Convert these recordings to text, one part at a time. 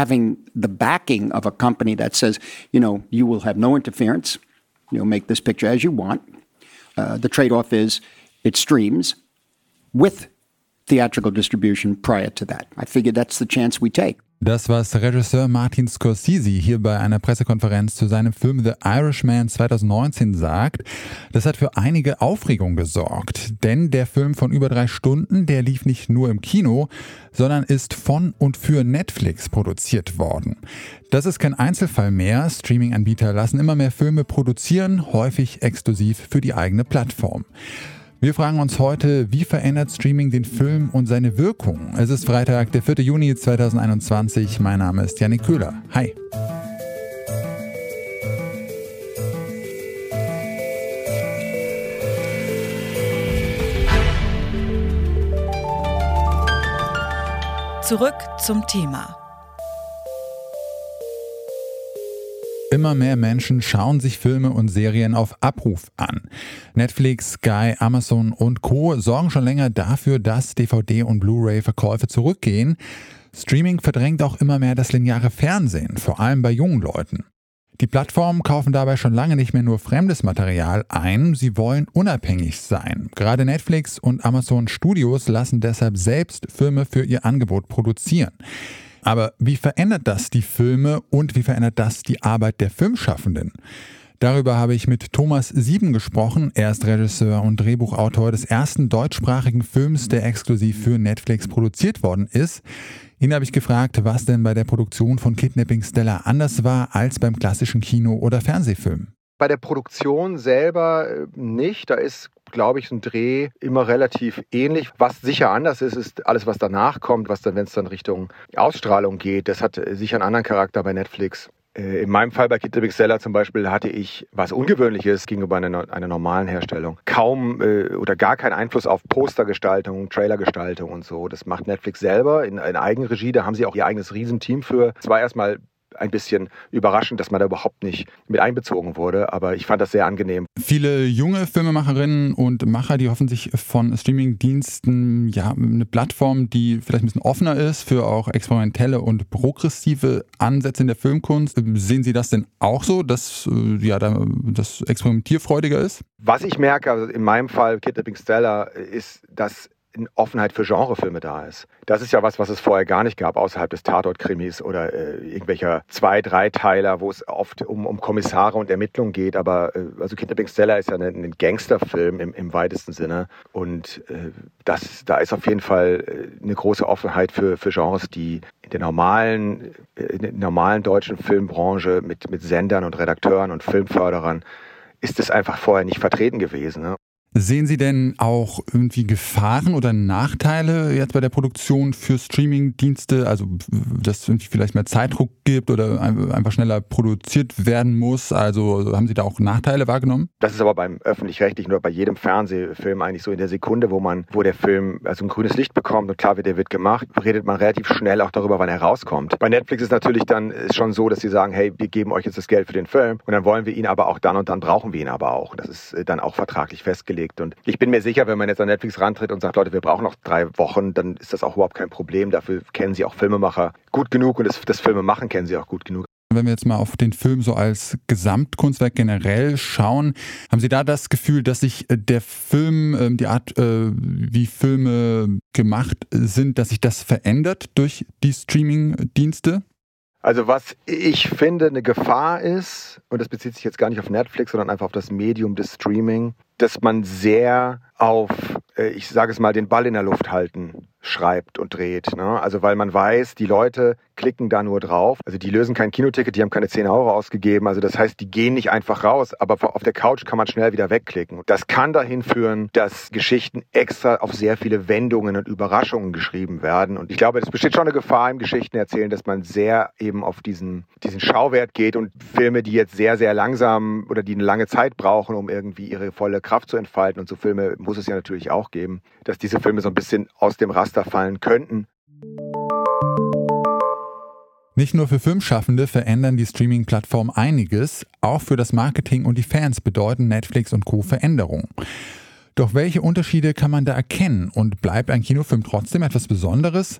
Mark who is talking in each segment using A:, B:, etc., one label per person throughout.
A: having the backing of a company that says, you know, you will have no interference, you'll make this picture as you want. Uh, the trade off is it streams with theatrical distribution prior to that. I figure that's the chance we take.
B: Das, was Regisseur Martin Scorsese hier bei einer Pressekonferenz zu seinem Film The Irishman 2019 sagt, das hat für einige Aufregung gesorgt. Denn der Film von über drei Stunden, der lief nicht nur im Kino, sondern ist von und für Netflix produziert worden. Das ist kein Einzelfall mehr. Streaming-Anbieter lassen immer mehr Filme produzieren, häufig exklusiv für die eigene Plattform. Wir fragen uns heute, wie verändert Streaming den Film und seine Wirkung? Es ist Freitag, der 4. Juni 2021. Mein Name ist Janik Köhler. Hi.
C: Zurück zum Thema.
B: Immer mehr Menschen schauen sich Filme und Serien auf Abruf an. Netflix, Sky, Amazon und Co. sorgen schon länger dafür, dass DVD- und Blu-ray-Verkäufe zurückgehen. Streaming verdrängt auch immer mehr das lineare Fernsehen, vor allem bei jungen Leuten. Die Plattformen kaufen dabei schon lange nicht mehr nur fremdes Material ein, sie wollen unabhängig sein. Gerade Netflix und Amazon Studios lassen deshalb selbst Filme für ihr Angebot produzieren. Aber wie verändert das die Filme und wie verändert das die Arbeit der Filmschaffenden? Darüber habe ich mit Thomas Sieben gesprochen. Er ist Regisseur und Drehbuchautor des ersten deutschsprachigen Films, der exklusiv für Netflix produziert worden ist. Ihn habe ich gefragt, was denn bei der Produktion von Kidnapping Stella anders war als beim klassischen Kino- oder Fernsehfilm.
D: Bei der Produktion selber äh, nicht. Da ist glaube ich, ein Dreh immer relativ ähnlich. Was sicher anders ist, ist alles, was danach kommt, was dann, wenn es dann Richtung Ausstrahlung geht, das hat sicher einen anderen Charakter bei Netflix. Äh, in meinem Fall bei Kid the Seller zum Beispiel hatte ich was Ungewöhnliches gegenüber einer, einer normalen Herstellung. Kaum äh, oder gar keinen Einfluss auf Postergestaltung, Trailergestaltung und so. Das macht Netflix selber in, in Eigenregie. Da haben sie auch ihr eigenes Riesenteam für. Es war erstmal ein bisschen überraschend, dass man da überhaupt nicht mit einbezogen wurde, aber ich fand das sehr angenehm.
B: Viele junge Filmemacherinnen und Macher, die hoffen sich von Streamingdiensten ja eine Plattform, die vielleicht ein bisschen offener ist für auch experimentelle und progressive Ansätze in der Filmkunst. Sehen Sie das denn auch so, dass äh, ja das experimentierfreudiger ist?
D: Was ich merke, also in meinem Fall Kidnapping Stella, ist, dass Offenheit für Genrefilme da ist. Das ist ja was, was es vorher gar nicht gab, außerhalb des Tatort-Krimis oder äh, irgendwelcher zwei-, dreiteiler, wo es oft um, um Kommissare und Ermittlungen geht. Aber äh, also Kidnapping Stella ist ja ein, ein Gangsterfilm im, im weitesten Sinne. Und äh, das, da ist auf jeden Fall äh, eine große Offenheit für, für Genres, die in der normalen, äh, in der normalen deutschen Filmbranche mit, mit Sendern und Redakteuren und Filmförderern ist es einfach vorher nicht vertreten gewesen. Ne?
B: Sehen Sie denn auch irgendwie Gefahren oder Nachteile jetzt bei der Produktion für Streaming-Dienste? Also, dass es vielleicht mehr Zeitdruck gibt oder einfach schneller produziert werden muss? Also, haben Sie da auch Nachteile wahrgenommen?
D: Das ist aber beim Öffentlich-Rechtlichen oder bei jedem Fernsehfilm eigentlich so in der Sekunde, wo man, wo der Film also ein grünes Licht bekommt und klar wird, der wird gemacht, redet man relativ schnell auch darüber, wann er rauskommt. Bei Netflix ist natürlich dann ist schon so, dass sie sagen, hey, wir geben euch jetzt das Geld für den Film und dann wollen wir ihn aber auch dann und dann brauchen wir ihn aber auch. Das ist äh, dann auch vertraglich festgelegt gelegt. Und ich bin mir sicher, wenn man jetzt an Netflix rantritt und sagt, Leute, wir brauchen noch drei Wochen, dann ist das auch überhaupt kein Problem. Dafür kennen sie auch Filmemacher gut genug und das, das Filmemachen kennen sie auch gut genug.
B: Wenn wir jetzt mal auf den Film so als Gesamtkunstwerk generell schauen, haben Sie da das Gefühl, dass sich äh, der Film, ähm, die Art, äh, wie Filme gemacht sind, dass sich das verändert durch die Streaming-Dienste?
D: Also was ich finde eine Gefahr ist, und das bezieht sich jetzt gar nicht auf Netflix, sondern einfach auf das Medium des Streaming, dass man sehr auf, äh, ich sage es mal, den Ball in der Luft halten schreibt und dreht. Ne? Also weil man weiß, die Leute klicken da nur drauf. Also die lösen kein Kinoticket, die haben keine 10 Euro ausgegeben. Also das heißt, die gehen nicht einfach raus, aber auf der Couch kann man schnell wieder wegklicken. Das kann dahin führen, dass Geschichten extra auf sehr viele Wendungen und Überraschungen geschrieben werden. Und ich glaube, es besteht schon eine Gefahr im Geschichten erzählen, dass man sehr eben auf diesen, diesen Schauwert geht und Filme, die jetzt sehr, sehr langsam oder die eine lange Zeit brauchen, um irgendwie ihre volle Kraft zu entfalten. Und so Filme muss es ja natürlich auch geben, dass diese Filme so ein bisschen aus dem Raster fallen könnten.
B: Nicht nur für Filmschaffende verändern die Streaming-Plattformen einiges, auch für das Marketing und die Fans bedeuten Netflix und Co. Veränderungen. Doch welche Unterschiede kann man da erkennen und bleibt ein Kinofilm trotzdem etwas Besonderes?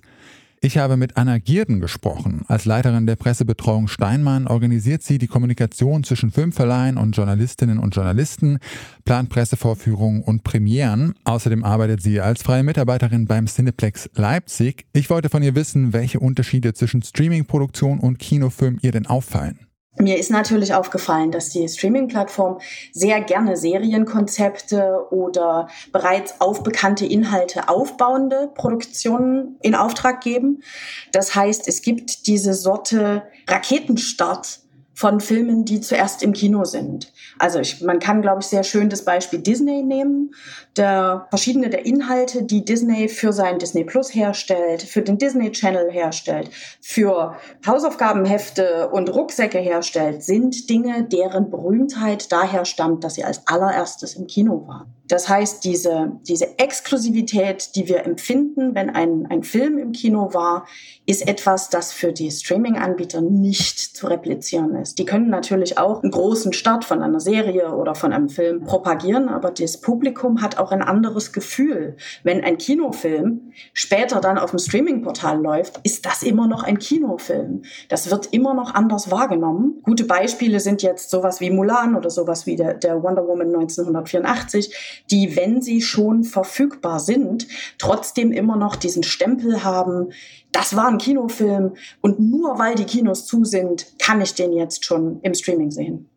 B: Ich habe mit Anna Gierden gesprochen. Als Leiterin der Pressebetreuung Steinmann organisiert sie die Kommunikation zwischen Filmverleihen und Journalistinnen und Journalisten, plant Pressevorführungen und Premieren. Außerdem arbeitet sie als freie Mitarbeiterin beim Cineplex Leipzig. Ich wollte von ihr wissen, welche Unterschiede zwischen Streamingproduktion und Kinofilm ihr denn auffallen.
E: Mir ist natürlich aufgefallen, dass die Streaming-Plattform sehr gerne Serienkonzepte oder bereits auf bekannte Inhalte aufbauende Produktionen in Auftrag geben. Das heißt, es gibt diese Sorte Raketenstart von Filmen, die zuerst im Kino sind. Also ich, man kann, glaube ich, sehr schön das Beispiel Disney nehmen. Der, verschiedene der Inhalte, die Disney für sein Disney Plus herstellt, für den Disney Channel herstellt, für Hausaufgabenhefte und Rucksäcke herstellt, sind Dinge, deren Berühmtheit daher stammt, dass sie als allererstes im Kino waren. Das heißt, diese, diese Exklusivität, die wir empfinden, wenn ein, ein Film im Kino war, ist etwas, das für die Streaming-Anbieter nicht zu replizieren ist. Die können natürlich auch einen großen Start von einer Serie oder von einem Film propagieren, aber das Publikum hat auch ein anderes Gefühl. Wenn ein Kinofilm später dann auf dem Streaming-Portal läuft, ist das immer noch ein Kinofilm. Das wird immer noch anders wahrgenommen. Gute Beispiele sind jetzt sowas wie Mulan oder sowas wie der, der Wonder Woman 1984 die, wenn sie schon verfügbar sind, trotzdem immer noch diesen Stempel haben, das war ein Kinofilm und nur weil die Kinos zu sind, kann ich den jetzt schon im Streaming sehen.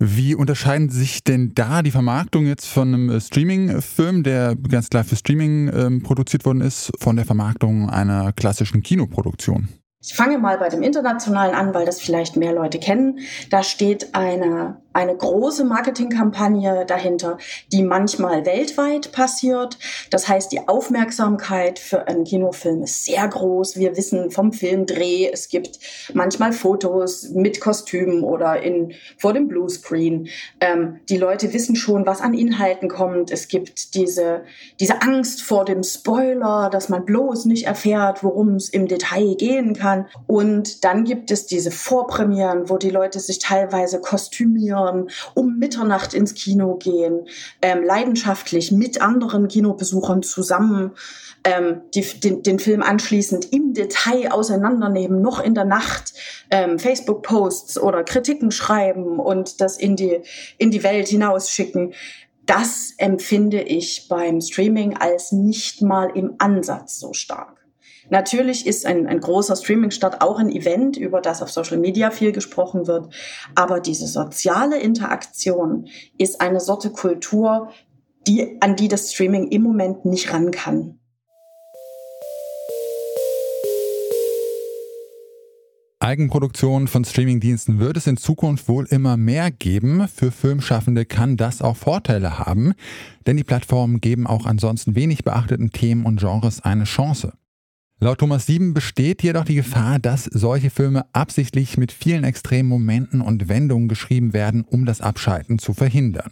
B: Wie unterscheiden sich denn da die Vermarktung jetzt von einem äh, Streaming-Film, der ganz klar für Streaming ähm, produziert worden ist, von der Vermarktung einer klassischen Kinoproduktion?
E: Ich fange mal bei dem Internationalen an, weil das vielleicht mehr Leute kennen. Da steht eine eine große Marketingkampagne dahinter, die manchmal weltweit passiert. Das heißt, die Aufmerksamkeit für einen Kinofilm ist sehr groß. Wir wissen vom Filmdreh, es gibt manchmal Fotos mit Kostümen oder in, vor dem Bluescreen. Ähm, die Leute wissen schon, was an Inhalten kommt. Es gibt diese, diese Angst vor dem Spoiler, dass man bloß nicht erfährt, worum es im Detail gehen kann. Und dann gibt es diese Vorpremieren, wo die Leute sich teilweise kostümieren um Mitternacht ins Kino gehen, ähm, leidenschaftlich mit anderen Kinobesuchern zusammen ähm, die, den, den Film anschließend im Detail auseinandernehmen, noch in der Nacht ähm, Facebook-Posts oder Kritiken schreiben und das in die, in die Welt hinausschicken. Das empfinde ich beim Streaming als nicht mal im Ansatz so stark. Natürlich ist ein, ein großer Streaming-Start auch ein Event, über das auf Social Media viel gesprochen wird. Aber diese soziale Interaktion ist eine Sorte Kultur, die, an die das Streaming im Moment nicht ran kann.
B: Eigenproduktionen von Streamingdiensten wird es in Zukunft wohl immer mehr geben. Für Filmschaffende kann das auch Vorteile haben, denn die Plattformen geben auch ansonsten wenig beachteten Themen und Genres eine Chance. Laut Thomas Sieben besteht jedoch die Gefahr, dass solche Filme absichtlich mit vielen extremen Momenten und Wendungen geschrieben werden, um das Abschalten zu verhindern.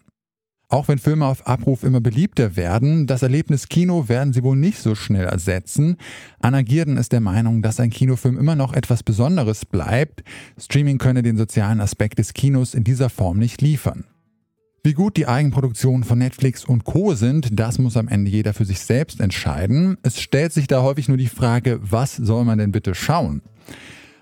B: Auch wenn Filme auf Abruf immer beliebter werden, das Erlebnis Kino werden sie wohl nicht so schnell ersetzen. Anna Gierden ist der Meinung, dass ein Kinofilm immer noch etwas Besonderes bleibt. Streaming könne den sozialen Aspekt des Kinos in dieser Form nicht liefern. Wie gut die Eigenproduktionen von Netflix und Co sind, das muss am Ende jeder für sich selbst entscheiden. Es stellt sich da häufig nur die Frage, was soll man denn bitte schauen?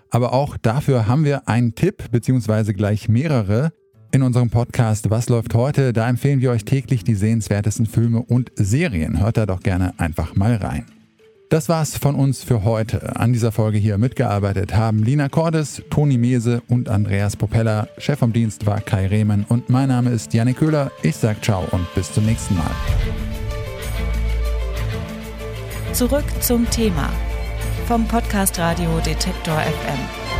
B: Aber auch dafür haben wir einen Tipp, beziehungsweise gleich mehrere. In unserem Podcast Was läuft heute? Da empfehlen wir euch täglich die sehenswertesten Filme und Serien. Hört da doch gerne einfach mal rein. Das war's von uns für heute. An dieser Folge hier mitgearbeitet haben Lina Cordes, Toni Mese und Andreas Propeller. Chef vom Dienst war Kai Rehmann und mein Name ist Janik Köhler. Ich sag ciao und bis zum nächsten Mal.
C: Zurück zum Thema vom Podcast Radio Detektor FM.